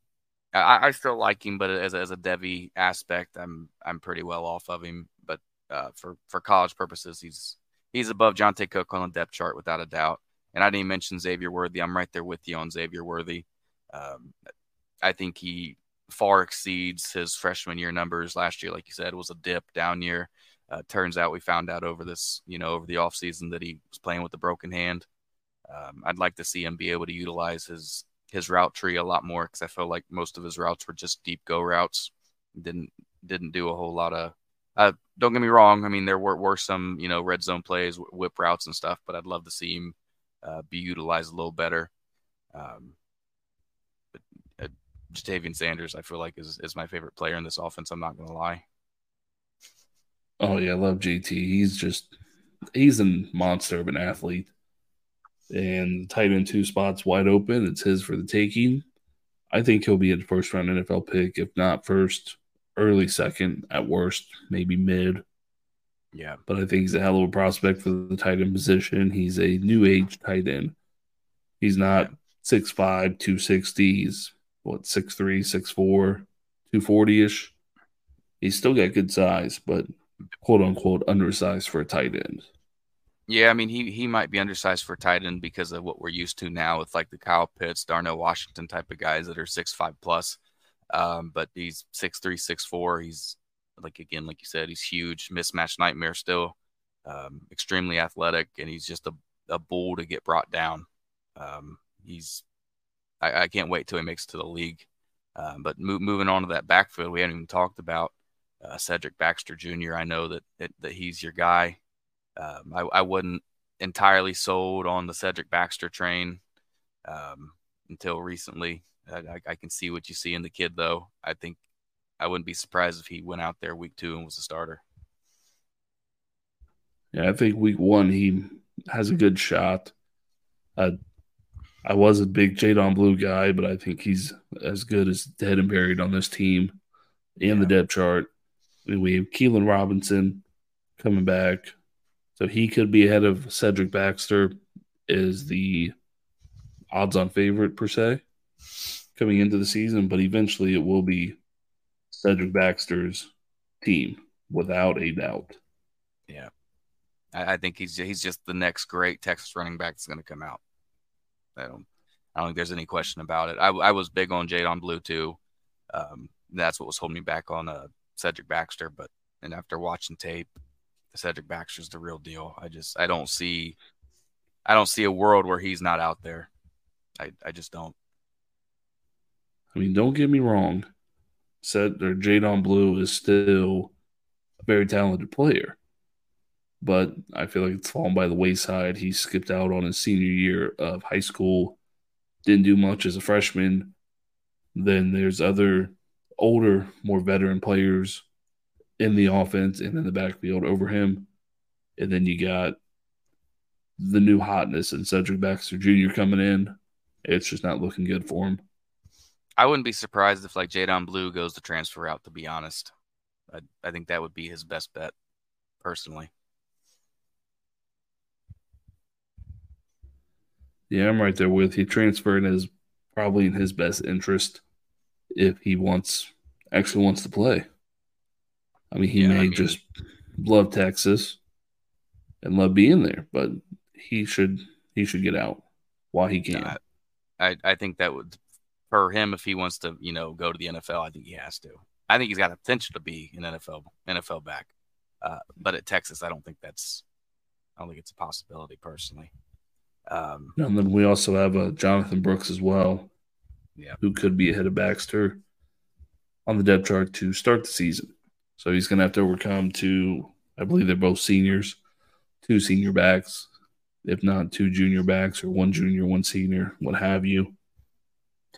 I, I, still like him, but as a, as a Devy aspect, I'm I'm pretty well off of him. But uh, for for college purposes, he's he's above Johntay Cook on the depth chart without a doubt. And I didn't mention Xavier Worthy. I'm right there with you on Xavier Worthy. Um, I think he far exceeds his freshman year numbers. Last year, like you said, was a dip down year. Uh, turns out we found out over this, you know, over the offseason that he was playing with a broken hand. Um, I'd like to see him be able to utilize his his route tree a lot more because I feel like most of his routes were just deep go routes. Didn't didn't do a whole lot of. Uh, don't get me wrong. I mean, there were, were some you know red zone plays, whip routes and stuff, but I'd love to see him uh, be utilized a little better. Um, but uh, Ja'Tavion Sanders, I feel like is is my favorite player in this offense. I'm not to lie. Oh yeah, I love JT. He's just he's a monster of an athlete. and the tight end two spots wide open. It's his for the taking. I think he'll be a first round NFL pick, if not first, early second at worst, maybe mid. Yeah. But I think he's a hell of a prospect for the tight end position. He's a new age tight end. He's not 6'5, 260. He's what, 6'3, 6'4, 240 ish. He's still got good size, but quote unquote undersized for a tight end. Yeah, I mean he he might be undersized for tight end because of what we're used to now with like the Kyle Pitts, Darnell Washington type of guys that are six five plus. Um, but he's six three, six four. He's like again, like you said, he's huge, mismatch nightmare still. Um, extremely athletic, and he's just a, a bull to get brought down. Um, he's I, I, can't wait till he makes it to the league. Um, but mo- moving on to that backfield, we haven't even talked about uh, Cedric Baxter Jr. I know that, that, that he's your guy. Um, I, I wasn't entirely sold on the Cedric Baxter train um, until recently. I, I, can see what you see in the kid, though. I think I wouldn't be surprised if he went out there week two and was a starter. Yeah, I think week one he has a good shot. Uh, I was a big Jaydon Blue guy, but I think he's as good as dead and buried on this team and yeah. the depth chart. I mean, We have Keilan Robinson coming back. So he could be ahead of Cedric Baxter is the odds on favorite per se coming into the season, but eventually it will be Cedric Baxter's team without a doubt. Yeah. I, I think he's he's just the next great Texas running back that's going to come out. I don't, I don't think there's any question about it. I, I was big on Jaydon Blue too. Um, that's what was holding me back on uh, Cedric Baxter, but and after watching tape, Cedric Baxter's the real deal. I just I don't see I don't see a world where he's not out there. I I just don't. I mean, don't get me wrong. Said or Jaydon Blue is still a very talented player. But I feel like it's fallen by the wayside. He skipped out on his senior year of high school, didn't do much as a freshman. Then there's other older, more veteran players in the offense and in the backfield over him. And then you got the new hotness and Cedric Baxter Jr. coming in. It's just not looking good for him. I wouldn't be surprised if like Jaydon Blue goes the transfer route. To be honest, I, I think that would be his best bet, personally. Yeah, I'm right there with you. Transferring is probably in his best interest if he wants actually wants to play. I mean, he yeah, may I mean, just love Texas and love being there, but he should he should get out while he can. I I think that would for him if he wants to you know go to the NFL. I think he has to. I think he's got potential to be an NFL NFL back, uh, but at Texas, I don't think that's I don't think it's a possibility personally. Um, and then we also have uh, Jonathan Brooks as well, yeah, who could be ahead of Baxter on the depth chart to start the season. So he's going to have to overcome two, I believe they're both seniors, two senior backs, if not two junior backs or one junior, one senior, what have you.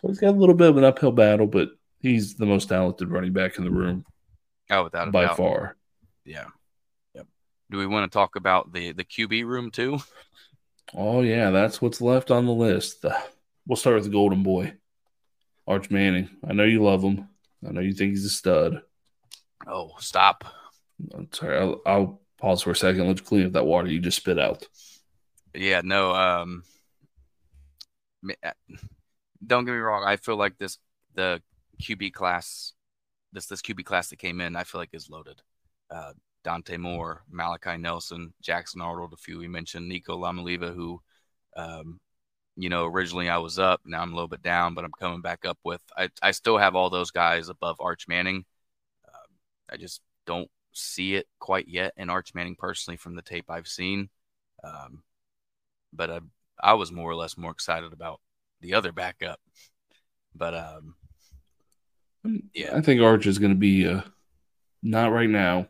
So he's got a little bit of an uphill battle, but he's the most talented running back in the room. Oh, without a by doubt. far. Yeah. Yep. Do we want to talk about the the QB room too? Oh yeah, that's what's left on the list. We'll start with the Golden Boy, Arch Manning. I know you love him. I know you think he's a stud. Oh, stop. I'm sorry. I'll, I'll pause for a second. Let's clean up that water you just spit out. Yeah, no. Um, don't get me wrong. I feel like this the QB class, this this QB class that came in, I feel like is loaded. Uh, Dante Moore, Malachi Nelson, Jackson Arnold, a few we mentioned, Nico Iamaleava, who, um, you know, originally I was up, now I'm a little bit down, but I'm coming back up with. I I still have all those guys above Arch Manning. I just don't see it quite yet in Arch Manning personally from the tape I've seen. Um, but I, I was more or less more excited about the other backup. But um, yeah, I think Arch is going to be uh, not right now,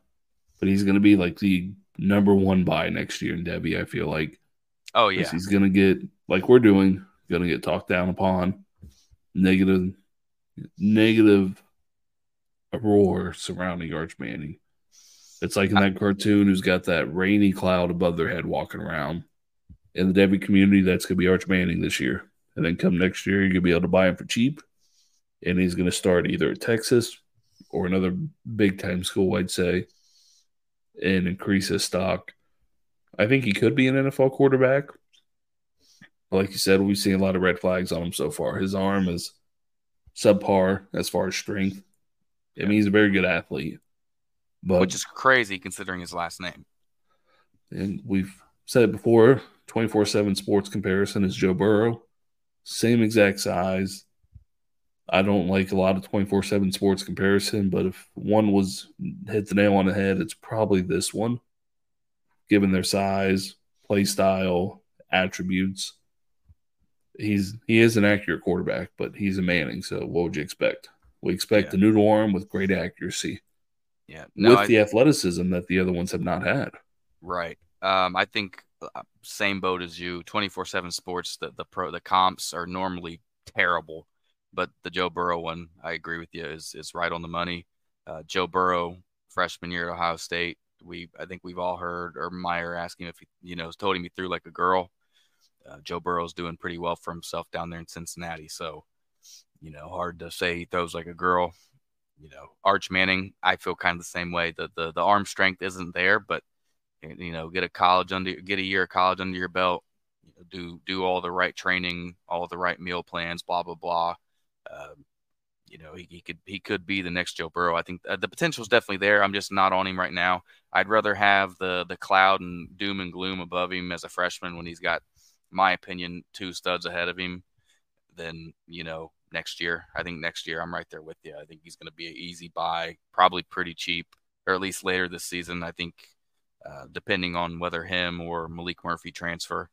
but he's going to be like the number one buy next year in Devy. I feel like. Oh yeah, he's going to get like we're doing, going to get talked down upon, negative, negative a roar surrounding Arch Manning. It's like in that cartoon who's got that rainy cloud above their head walking around. in the Devy community, that's going to be Arch Manning this year. And then come next year, you're going to be able to buy him for cheap. And he's going to start either at Texas or another big time school, I'd say, and increase his stock. I think he could be an NFL quarterback. Like you said, we've seen a lot of red flags on him so far. His arm is subpar as far as strength. I mean, he's a very good athlete, but which is crazy considering his last name. And we've said it before 24 7 sports comparison is Joe Burrow. Same exact size. I don't like a lot of 24 7 sports comparison, but if one was hit the nail on the head, it's probably this one, given their size, play style, attributes. He's he is an accurate quarterback, but he's a Manning. So what would you expect? We expect Yeah. the noodle arm with great accuracy, Yeah, with I- the athleticism that the other ones have not had. Right. Um, I think same boat as you. Twenty four seven Sports. The the pro the comps are normally terrible, but the Joe Burrow one, I agree with you, is is right on the money. Uh, Joe Burrow, freshman year at Ohio State. We I think we've all heard Urban Meyer asking if he, you know told him he threw like a girl. Uh, Joe Burrow's doing pretty well for himself down there in Cincinnati. So, you know, hard to say he throws like a girl. You know, Arch Manning, I feel kind of the same way. The the the arm strength isn't there, but you know, get a college under, get a year of college under your belt, do do all the right training, all the right meal plans, blah blah blah. Um, you know, he, he could he could be the next Joe Burrow. I think uh, the potential is definitely there. I'm just not on him right now. I'd rather have the the cloud and doom and gloom above him as a freshman when he's got, my opinion, two studs ahead of him, than you know next year. I think next year I'm right there with you. I think he's going to be an easy buy, probably pretty cheap, or at least later this season. I think uh, depending on whether him or Maalik Murphy transfer.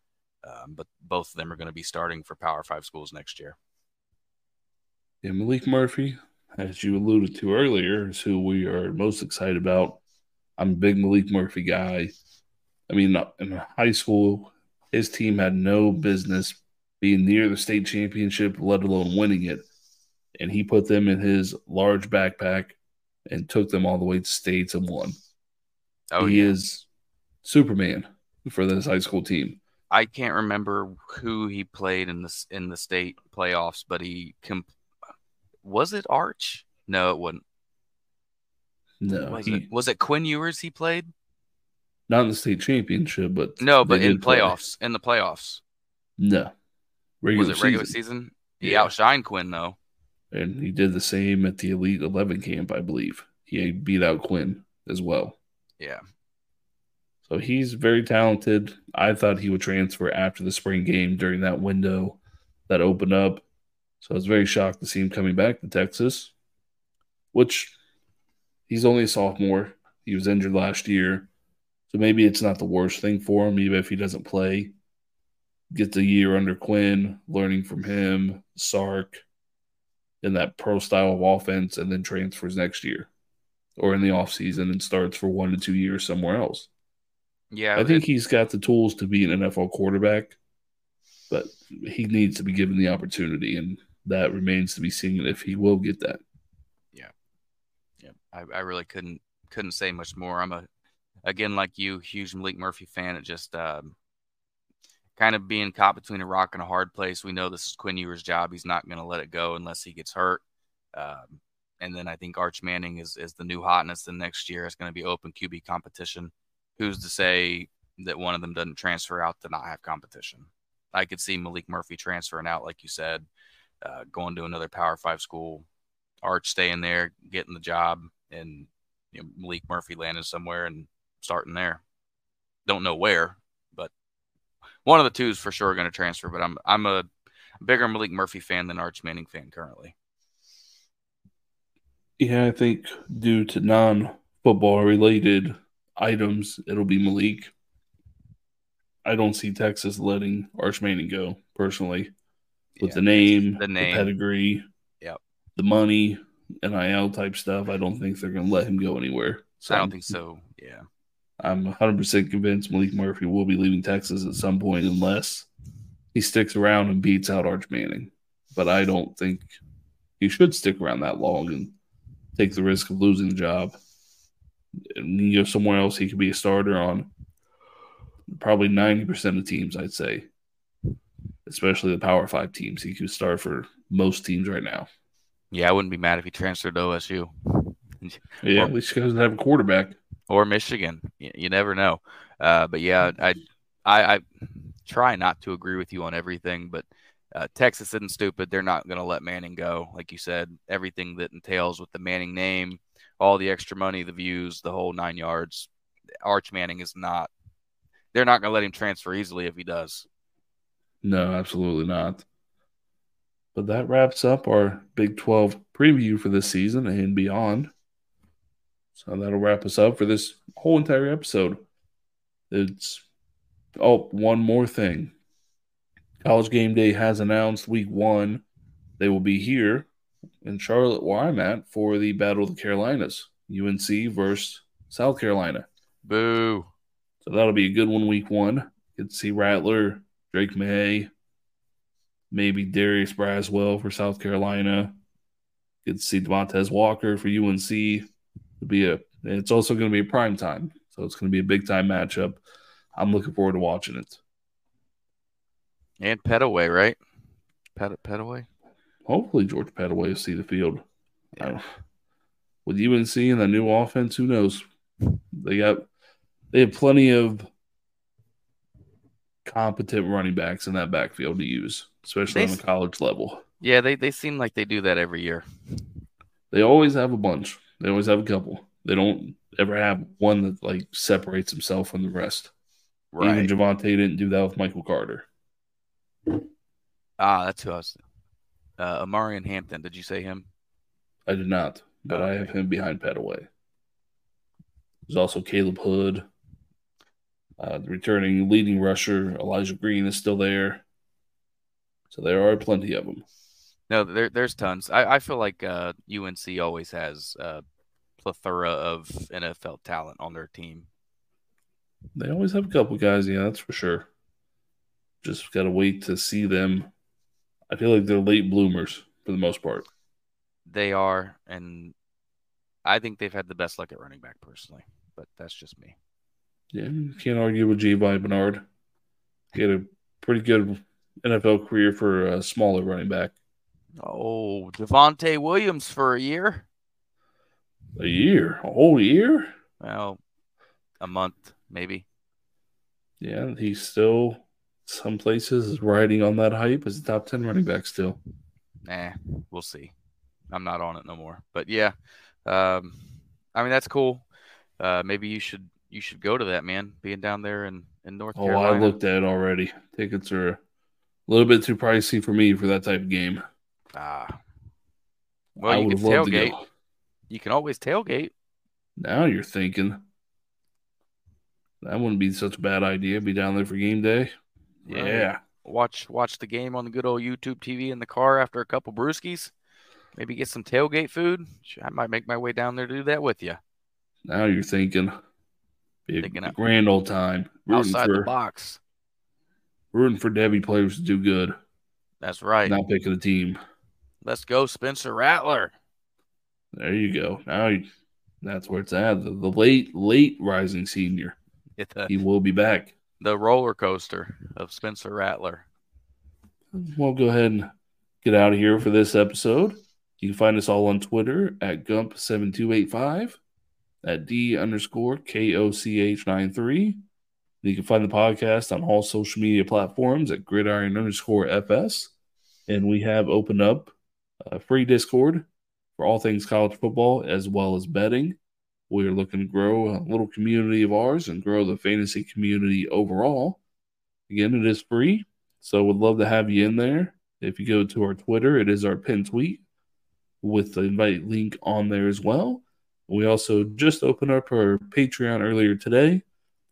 Um, but both of them are going to be starting for Power Five schools next year. Yeah, Maalik Murphy, as you alluded to earlier, is who we are most excited about. I'm a big Maalik Murphy guy. I mean, in high school, his team had no business being near the state championship, let alone winning it. And he put them in his large backpack and took them all the way to states and won. Oh, he yeah. is Superman for this high school team. I can't remember who he played in the in the state playoffs, but he comp- was it Arch? No, it wasn't. No, was he, it was it Quinn Ewers he played? not in the state championship, but No, but in did play. playoffs. In the playoffs, No, regular was it regular season. season? He Yeah. outshined Quinn though. and he did the same at the Elite Eleven camp, I believe. He beat out Quinn as well. Yeah, So he's very talented. I thought he would transfer after the spring game during that window that opened up. So I was very shocked to see him coming back to Texas, which he's only a sophomore. He was injured last year. So maybe it's not the worst thing for him, even if he doesn't play. Gets a year under Quinn, learning from him, Sark, in that pro style of offense, and then transfers next year or in the offseason and starts for one to two years somewhere else. yeah. I think it- he's got the tools to be an NFL quarterback, but he needs to be given the opportunity, and that remains to be seen if he will get that. Yeah, Yeah. I, I really couldn't couldn't say much more. I'm a again like you, huge Maalik Murphy fan. It just um, kind of being caught between a rock and a hard place. We know this is Quinn Ewers' job. He's not going to let it go unless he gets hurt. Um, and then I think Arch Manning is is the new hotness. The next year it's going to be open QB competition. Who's to say that one of them doesn't transfer out to not have competition? I could see Maalik Murphy transferring out, like you said, uh, going to another Power Five school, Arch staying there, getting the job, and you know, Maalik Murphy landing somewhere and starting there. Don't know where, but one of the two is for sure going to transfer. But I'm I'm a bigger Maalik Murphy fan than Arch Manning fan currently. Yeah, I think due to non football related items, it'll be Maalik. I don't see Texas letting Arch Manning go personally with Yeah, the name, the name. pedigree, Yep. the money, NIL type stuff. I don't think they're going to let him go anywhere. So I don't think so. Yeah, I'm 100% convinced Maalik Murphy will be leaving Texas at some point unless he sticks around and beats out Arch Manning. But I don't think he should stick around that long and take the risk of losing the job. And you go somewhere else, he could be a starter on probably 90% of teams, I'd say, especially the Power Five teams. He could start for most teams right now. Yeah, I wouldn't be mad if he transferred to OSU. Yeah, Or- at least he doesn't have a quarterback. or Michigan. You, you never know. Uh, but yeah, I, I I try not to agree with you on everything, but uh, Texas isn't stupid. They're not going to let Manning go, like you said. Everything that entails with the Manning name, all the extra money, the views, the whole nine yards. Arch Manning is not. They're not going to let him transfer easily if he does. No, absolutely not. But that wraps up our Big 12 preview for this season and beyond. So that'll wrap us up for this whole entire episode. It's oh, one more thing. College Game Day has announced week one. They will be here in Charlotte, where I'm at, for the Battle of the Carolinas, UNC versus South Carolina. Boo. So that'll be a good one week one. Get to see Rattler, Drake Maye, maybe Darius Braswell for South Carolina. Get to see Devontez Walker for UNC. It'll be a it's also going to be a prime time. So it's going to be a big time matchup. I'm looking forward to watching it. And Pettaway, right? Pet Pettaway. Hopefully George Pettaway will see the field. Don't- with UNC and the new offense, who knows? They got they have plenty of competent running backs in that backfield to use, especially They on the college level. Yeah, they they seem like they do that every year. They always have a bunch. They always have a couple. They don't ever have one that like separates himself from the rest. Even Javonte didn't do that with Michael Carter. Ah, that's who I was. Uh, Omarion Hampton. Did you say him? I did not, but I have him behind Pettaway. There's also Caleb Hood. Uh, the returning leading rusher Elijah Green is still there. So there are plenty of them. No, there, there's tons. I, I feel like uh, UNC always has a plethora of NFL talent on their team. They always have a couple guys, yeah, that's for sure. Just got to wait to see them. I feel like they're late bloomers for the most part. They are, and I think they've had the best luck at running back personally, but that's just me. Yeah, you can't argue with Gio Bernard. He had a pretty good NFL career for a smaller running back. Oh, Devontae Williams for a year? A year, a whole year. Well, a month maybe. Yeah, he's still some places is riding on that hype as a top ten running back still. Nah, we'll see. I'm not on it no more. But yeah, um, I mean that's cool. Uh, maybe you should you should go to that man. Being down there in in North Oh, Carolina. I looked at it already. Tickets are a little bit too pricey for me for that type of game. Ah, well, I you can have loved to tailgate. You can always tailgate. Now you're thinking that wouldn't be such a bad idea. Be down there for game day. Right. Yeah, Watch watch the game on the good old YouTube TV in the car after a couple brewskis. Maybe get some tailgate food. I might make my way down there to do that with you. now you're thinking. A Thinking grand old time. Rooting Outside for, the box. rooting for Devy players to do good. That's right. Not picking a team. Let's go, Spencer Rattler. There you go. Now you, that's where it's at. The, the late, late rising senior. (laughs) The, He will be back. The roller coaster of Spencer Rattler. We'll go ahead and get out of here for this episode. You can find us all on Twitter at Gump7285, at D underscore KOCH93. You can find the podcast on all social media platforms at Gridiron underscore FS. And we have opened up a free Discord for all things college football as well as betting. We are looking to grow a little community of ours and grow the fantasy community overall. Again, it is free. So we'd love to have you in there. If you go to our Twitter, it is our pin tweet with the invite link on there as well. We also just opened up our Patreon earlier today.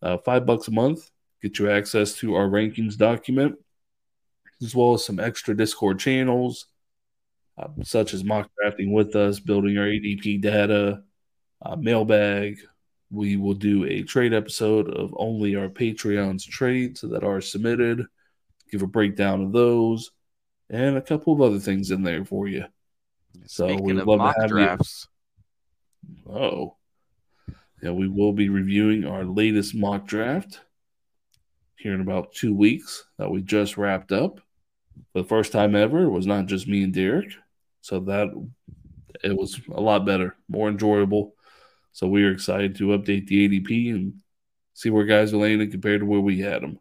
Uh, five bucks a month get you access to our rankings document, as well as some extra Discord channels, uh, such as mock drafting with us, building our ADP data, uh, mailbag. We will do a trade episode of only our Patreon's trades that are submitted give a breakdown of those, and a couple of other things in there for you. So Speaking we'd love to have you. drafts, Oh, yeah, we will be reviewing our latest mock draft. here in about two weeks that we just wrapped up. For the first time ever, it was not just me and Derrik. So that it was a lot better, more enjoyable. So we are excited to update the ADP and see where guys are landing compared to where we had them.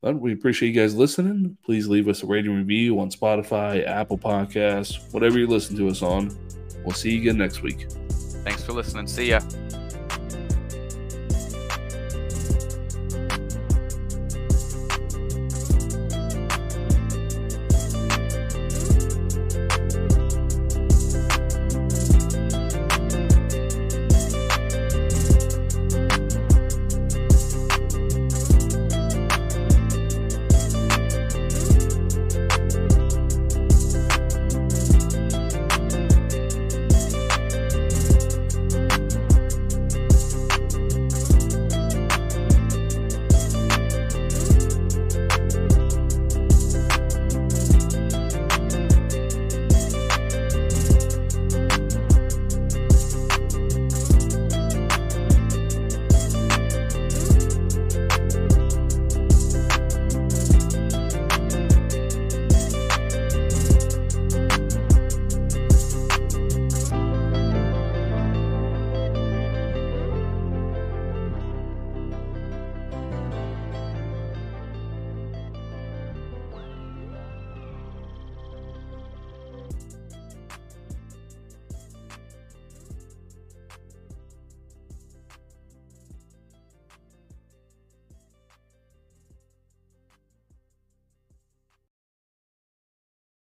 But we appreciate you guys listening. Please leave us a rating review on Spotify, Apple Podcasts, whatever you listen to us on. We'll see you again next week. Thanks for listening. See ya.